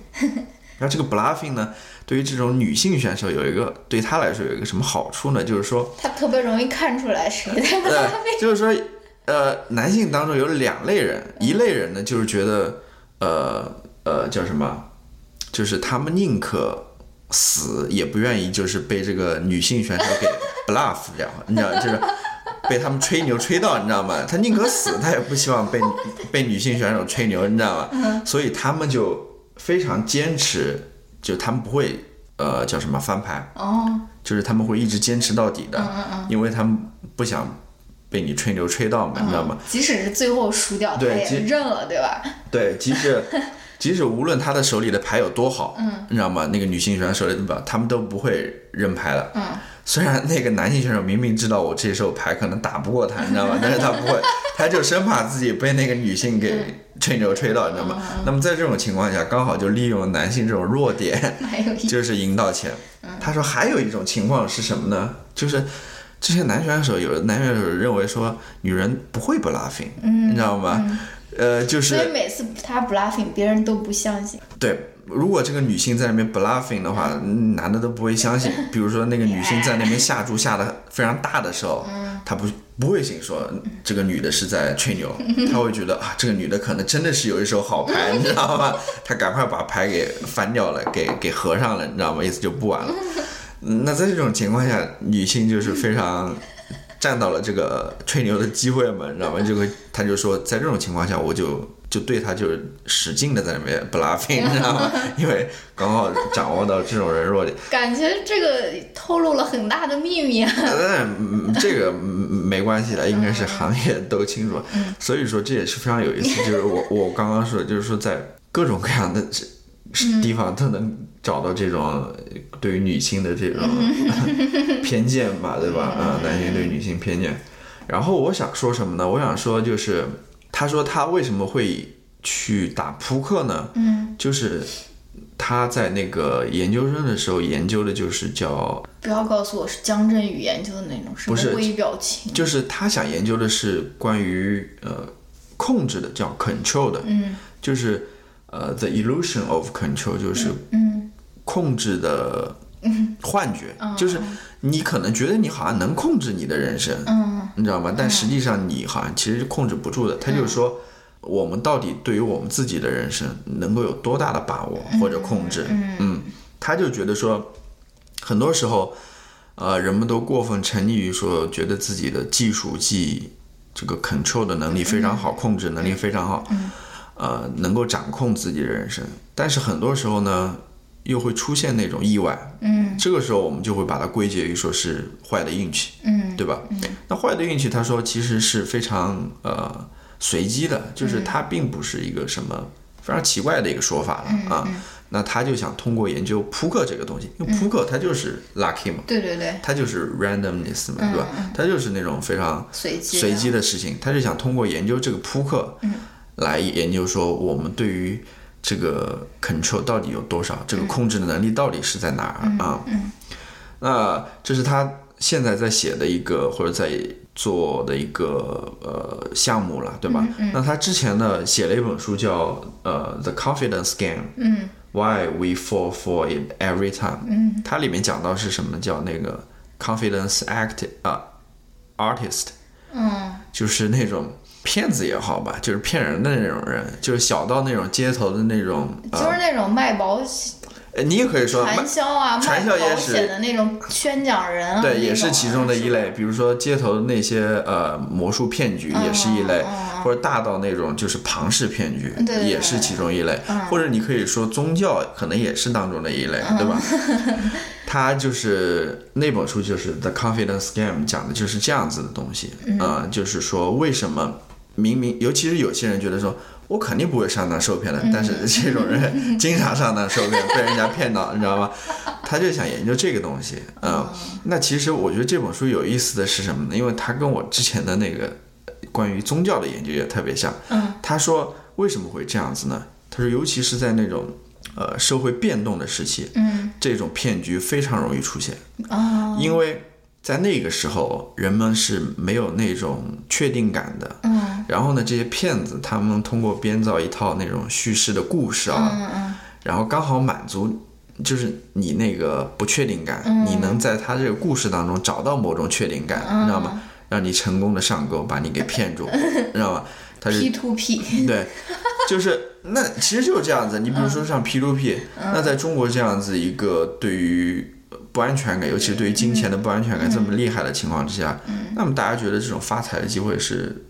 然后这个 bluffing 呢，对于这种女性选手有一个对她来说有一个什么好处呢？就是说，她特别容易看出来谁在 bluffing，就是说。呃，男性当中有两类人，一类人呢就是觉得，呃呃叫什么，就是他们宁可死也不愿意就是被这个女性选手给 bluff 掉，你知道，就是被他们吹牛吹到，你知道吗？他宁可死，他也不希望被被女性选手吹牛，你知道吗？所以他们就非常坚持，就他们不会呃叫什么翻牌，哦，就是他们会一直坚持到底的，因为他们不想。被你吹牛吹到嘛，你知道吗？即使是最后输掉，他也认了，对吧？对，即使即使无论他的手里的牌有多好，嗯，你知道吗？那个女性选手手里的牌，他们都不会认牌的。嗯，虽然那个男性选手明明知道我这手牌可能打不过他，你知道吗？但是他不会，他就生怕自己被那个女性给吹牛吹到，你知道吗？那么在这种情况下，刚好就利用男性这种弱点，就是赢到钱。他说还有一种情况是什么呢？就是这些男选手，有的男选手认为说女人不会 bluffing，、你知道吗？呃，就是所以每次他 bluffing，别人都不相信。对，如果这个女性在那边 bluffing 的话，嗯男的都不会相信。比如说那个女性在那边下注下的非常大的时候，他不不会信说这个女的是在吹牛，他会觉得啊，这个女的可能真的是有一手好牌，你知道吗？他赶快把牌给翻掉了，给给合上了，你知道吗？意思就不玩了。嗯那在这种情况下，女性就是非常占到了这个吹牛的机会嘛，你知道吗？就会他就说，在这种情况下，我就就对他就是使劲的在那边 bluffing，你知道吗？因为刚好掌握到这种人弱点。感觉这个透露了很大的秘密啊！嗯，这个嗯没关系的，应该是行业都清楚。所以说这也是非常有意思，就是我我刚刚说的，就是说在各种各样的这地方他能找到这种对于女性的这种 偏见吧，对吧？啊、男性对女性偏见。然后我想说什么呢？我想说就是，他说他为什么会去打扑克呢？嗯，就是他在那个研究生的时候研究的就是叫不要告诉我是江振宇研究的那种什不是么微表情。就是他想研究的是关于呃控制的，叫 control 的，嗯，就是呃 the illusion of control，就是嗯控制的幻觉，就是你可能觉得你好像能控制你的人生，嗯你知道吗？但实际上你好像其实控制不住的。他就是说，我们到底对于我们自己的人生能够有多大的把握或者控制？嗯，他就觉得说，很多时候，呃，人们都过分沉溺于说，觉得自己的技术技这个 control 的能力非常好，控制能力非常好，呃，能够掌控自己的人生。但是很多时候呢，又会出现那种意外，嗯这个时候我们就会把它归结于说是坏的运气，嗯对吧？嗯那坏的运气，他说其实是非常呃随机的，就是它并不是一个什么非常奇怪的一个说法了啊。那他就想通过研究扑克这个东西，因为扑克它就是 lucky 嘛，对对对，它就是 randomness 嘛，对吧？它就是那种非常随机的随机的事情，他就想通过研究这个扑克，来研究说我们对于这个 control 到底有多少，这个控制的能力到底是在哪儿啊？那这是他现在在写的一个或者在做的一个呃项目了，对吧？那他之前呢写了一本书叫呃《The Confidence Game》，嗯，Why We Fall for It Every Time，嗯，它里面讲到是什么叫那个 confidence act 啊、artist，嗯。就是那种骗子也好吧，就是骗人的那种人，就是小到那种街头的那种，就是呃，那种卖保呃你也可以说传销啊、卖传销也保是。险的那种宣讲人啊，对，也是其中的一类。比如说街头的那些呃魔术骗局也是一类，或者大到那种就是庞氏骗局也是其中一类，或者你可以说宗教可能也是当中的一类，对吧？他就是那本书就是《The Confidence Game》讲的就是这样子的东西啊、就是说为什么明明，尤其是有些人觉得说。我肯定不会上当受骗的，但是这种人经常上当受骗，被人家骗到，你知道吗？他就想研究这个东西，嗯，那其实我觉得这本书有意思的是什么呢？因为他跟我之前的那个关于宗教的研究也特别像。嗯，他说为什么会这样子呢？他说尤其是在那种呃社会变动的时期，嗯这种骗局非常容易出现，哦因为在那个时候人们是没有那种确定感的。嗯然后呢，这些骗子他们通过编造一套那种叙事的故事啊，嗯嗯然后刚好满足就是你那个不确定感，嗯你能在他这个故事当中找到某种确定感，你知道吗？让你成功的上钩，把你给骗住，知道吗？他是，P to P，对，就是那其实就是这样子。你比如说像 P to P，、那在中国这样子一个对于不安全感，尤其是对于金钱的不安全感这么厉害的情况之下，那么大家觉得这种发财的机会是。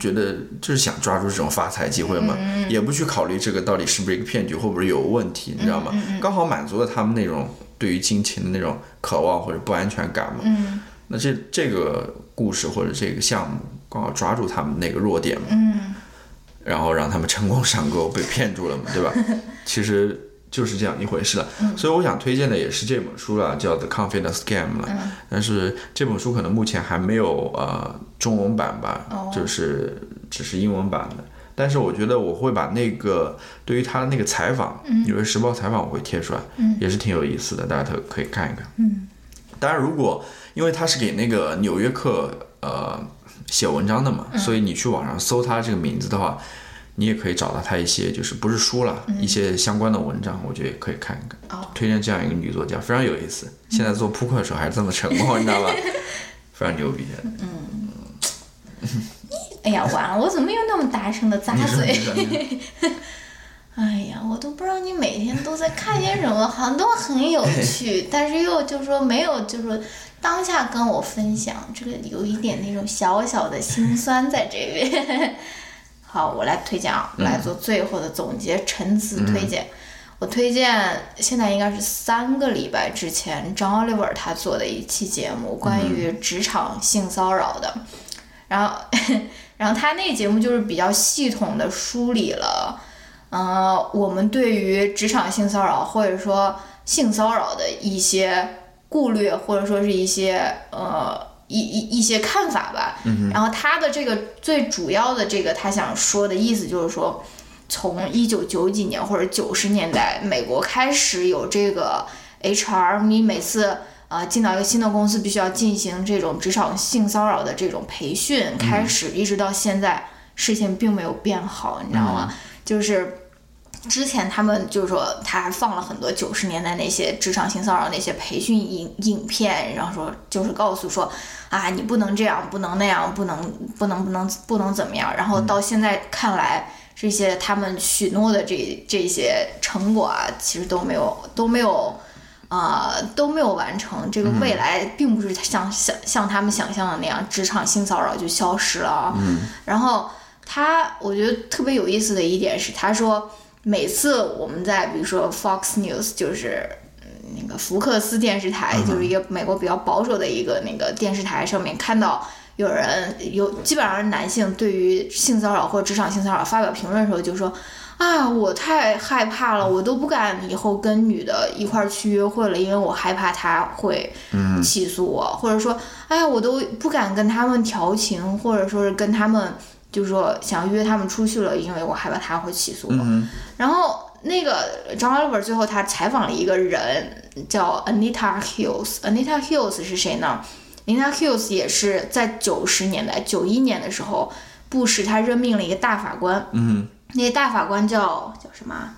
觉得就是想抓住这种发财机会嘛，也不去考虑这个到底是不是一个骗局，会不会有问题，你知道吗？刚好满足了他们那种对于金钱的那种渴望或者不安全感嘛。嗯那这这个故事或者这个项目刚好抓住他们那个弱点嘛。嗯然后让他们成功上钩，被骗住了嘛，对吧？其实就是这样一回事了。所以我想推荐的也是这本书了，叫《The Confidence Game》了。但是这本书可能目前还没有呃中文版吧，就是只是英文版的。但是我觉得我会把那个对于他的那个采访，《纽约时报》采访我会贴出来，也是挺有意思的，大家可可以看一看。嗯，当然如果因为他是给那个《纽约客》呃写文章的嘛，所以你去网上搜他这个名字的话，你也可以找到她一些就是不是书了，一些相关的文章，我觉得也可以看一看。推荐这样一个女作家，非常有意思。现在做扑克的时候还是这么成功，你知道吧？非常牛逼。嗯。哎呀，完了！我怎么又那么大声的咂嘴？哎呀，我都不知道你每天都在看些什么，好像都很有趣，但是又就是说没有，就是说当下跟我分享，这个有一点那种小小的心酸在这边。好，我来推荐啊，来做最后的总结，陈词推荐。我推荐现在应该是三个礼拜之前，张 Oliver 他做的一期节目，关于职场性骚扰的，然后。然后他那个节目就是比较系统的梳理了，呃，我们对于职场性骚扰或者说性骚扰的一些顾虑，或者说是一些呃一一一些看法吧。然后他的这个最主要的这个他想说的意思就是说，从一九九几年或者九十年代美国开始有这个 HR，你每次。啊，进到一个新的公司，必须要进行这种职场性骚扰的这种培训，开始一直到现在，事情并没有变好，你知道吗？就是之前他们就是说，他还放了很多九十年代那些职场性骚扰那些培训影影片，然后说就是告诉说，啊，你不能这样，不能那样，不能不能不能不能怎么样。然后到现在看来，这些他们许诺的这这些成果啊，其实都没有都没有。啊，都没有完成。这个未来并不是像像像他们想象的那样，职场性骚扰就消失了。嗯。然后他，我觉得特别有意思的一点是，他说每次我们在比如说 Fox News，就是那个福克斯电视台，就是一个美国比较保守的一个那个电视台上面看到有人有基本上是男性对于性骚扰或者职场性骚扰发表评论的时候，就说。啊，我太害怕了，我都不敢以后跟女的一块儿去约会了，因为我害怕她会起诉我，或者说，哎呀，我都不敢跟他们调情，或者说是跟他们，就是说想约他们出去了，因为我害怕他会起诉我。然后那个张 Oliver 最后他采访了一个人，叫 Anita Hills。Anita Hills 是谁呢？Anita Hills 也是在九十年代，九一年的时候，布什他任命了一个大法官。嗯。那个大法官叫叫什么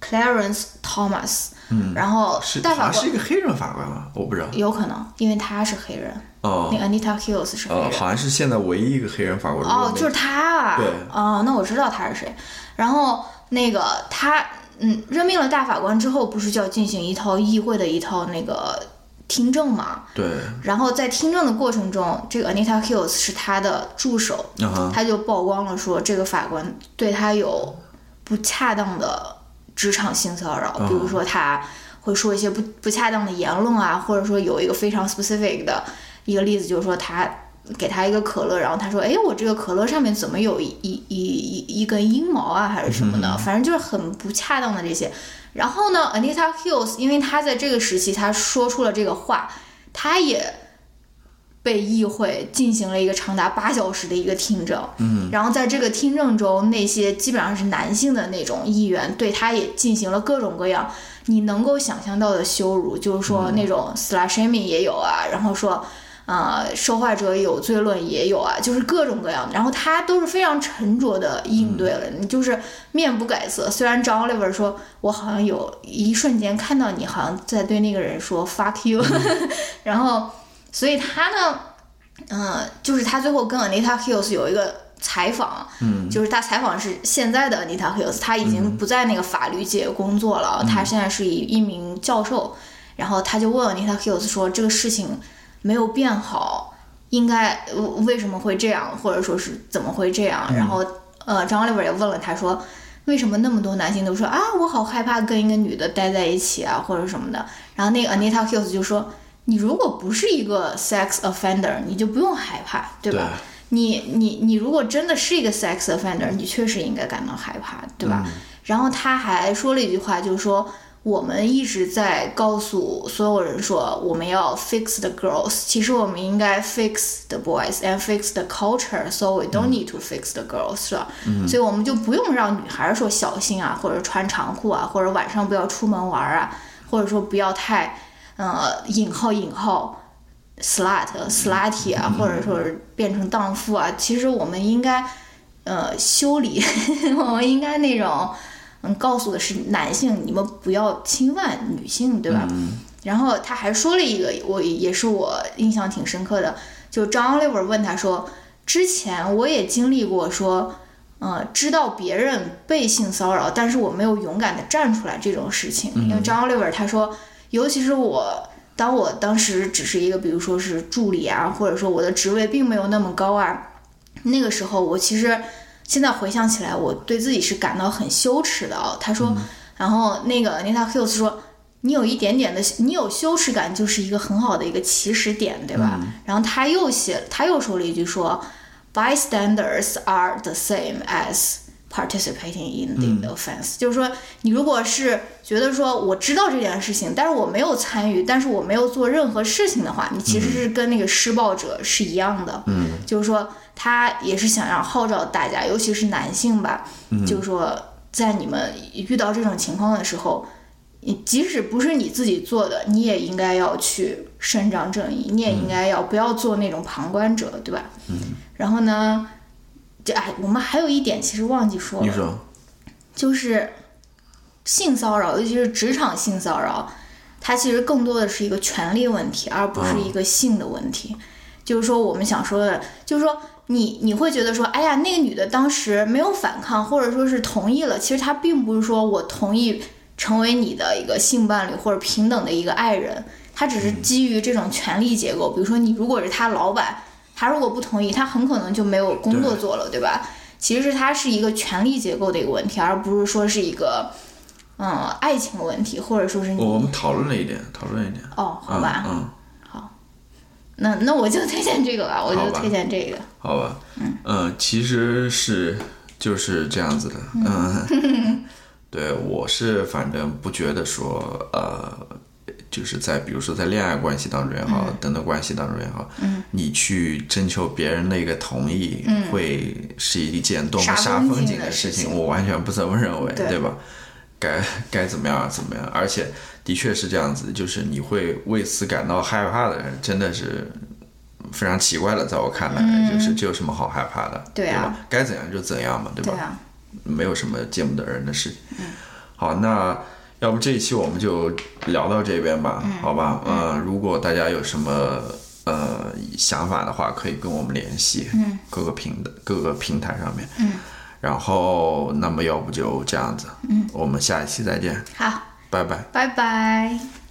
？Clarence Thomas。嗯，然后大法官是一个黑人法官吗？我不知道，有可能，因为他是黑人。哦，那 Anita Hills 是黑人，好像是现在唯一一个黑人法官。哦，就是他啊。对。哦，那我知道他是谁。然后那个他，嗯，任命了大法官之后，不是就要进行一套议会的一套那个。听证嘛，对。然后在听证的过程中，这个 Anita Hills 是他的助手，他就曝光了说这个法官对他有不恰当的职场性骚扰，比如说他会说一些不不恰当的言论啊，或者说有一个非常 specific 的一个例子，就是说他给他一个可乐，然后他说，哎，我这个可乐上面怎么有一一一一一根阴毛啊，还是什么的，反正就是很不恰当的这些。然后呢，Anita Hills，因为他在这个时期他说出了这个话，他也被议会进行了一个长达八小时的一个听证。嗯，然后在这个听证中，那些基本上是男性的那种议员对他也进行了各种各样你能够想象到的羞辱，就是说那种 slashing 也有啊，然后说。呃，受害者有罪论也有啊，就是各种各样的，然后他都是非常沉着的应对了，你就是面不改色。虽然张 Oliver 说，我好像有一瞬间看到你好像在对那个人说 fuck you，然后，所以他呢，嗯，就是他最后跟 Anita Hills 有一个采访，嗯，就是他采访是现在的 Anita Hills，他已经不在那个法律界工作了，他现在是一一名教授，然后他就问 Anita Hills 说这个事情。没有变好，应该为什么会这样，或者说是怎么会这样？然后，呃，张 Oliver 也问了他，说为什么那么多男性都说啊，我好害怕跟一个女的待在一起啊，或者什么的。然后那个 Anita Hills 就说，你如果不是一个 sex offender，你就不用害怕，对吧？你你你如果真的是一个 sex offender，你确实应该感到害怕，对吧？然后他还说了一句话，就是说我们一直在告诉所有人说我们要 fix the girls，其实我们应该 fix the boys and fix the culture，so we don't need to fix the girls，是吧？所以我们就不用让女孩说小心啊，或者穿长裤啊，或者晚上不要出门玩啊，或者说不要太呃引号引号 slut slutty 啊，或者说是变成荡妇啊。其实我们应该呃修理，我们应该那种嗯告诉的是男性，你们不要侵犯女性，对吧？然后他还说了一个，我也是我印象挺深刻的，就张 Oliver 问他说，之前我也经历过说。呃，知道别人被性骚扰，但是我没有勇敢的站出来这种事情，因为张 Oliver 他说，尤其是我，当我当时只是一个，比如说是助理啊，或者说我的职位并没有那么高啊，那个时候我其实现在回想起来，我对自己是感到很羞耻的啊。他说，然后那个 Nita Hills 说，你有一点点的，你有羞耻感就是一个很好的一个起始点，对吧？然后他又写，他又说了一句说。bystanders are the same as participating in the offense，、就是说，你如果是觉得说我知道这件事情，但是我没有参与，但是我没有做任何事情的话，你其实是跟那个施暴者是一样的。嗯，就是说，他也是想要号召大家，尤其是男性吧，就是说，在你们遇到这种情况的时候，你即使不是你自己做的，你也应该要去伸张正义，你也应该要不要做那种旁观者，对吧？嗯。然后呢，这哎，我们还有一点其实忘记说了，就是性骚扰，尤其是职场性骚扰，它其实更多的是一个权利问题，而不是一个性的问题。就是说，我们想说的，就是说，你你会觉得说，哎呀，那个女的当时没有反抗，或者说是同意了，其实她并不是说我同意成为你的一个性伴侣或者平等的一个爱人，她只是基于这种权力结构，比如说你如果是她老板。他如果不同意，他很可能就没有工作做了，对吧？其实是它是一个权力结构的一个问题，而不是说是一个嗯爱情问题，或者说是你我们讨论了一点，讨论一点。哦，好吧，嗯，好，那那我就推荐这个吧，我就推荐这个。好吧，嗯其实是就是这样子的，嗯，对我是反正不觉得说呃。就是在比如说在恋爱关系当中也好，等等关系当中也好，你去征求别人的一个同意，会是一件多么煞风景的事情，我完全不这么认为，对吧？该该怎么样怎么样，而且的确是这样子，就是你会为此感到害怕的人，真的是非常奇怪的，在我看来，就是这有什么好害怕的，对吧？该怎样就怎样嘛，对吧？没有什么见不得人的事情。好，那。要不这一期我们就聊到这边吧，好吧？嗯，如果大家有什么呃想法的话，可以跟我们联系，嗯各个平的各个平台上面。嗯，然后那么要不就这样子，嗯，我们下一期再见。好，拜拜，拜拜。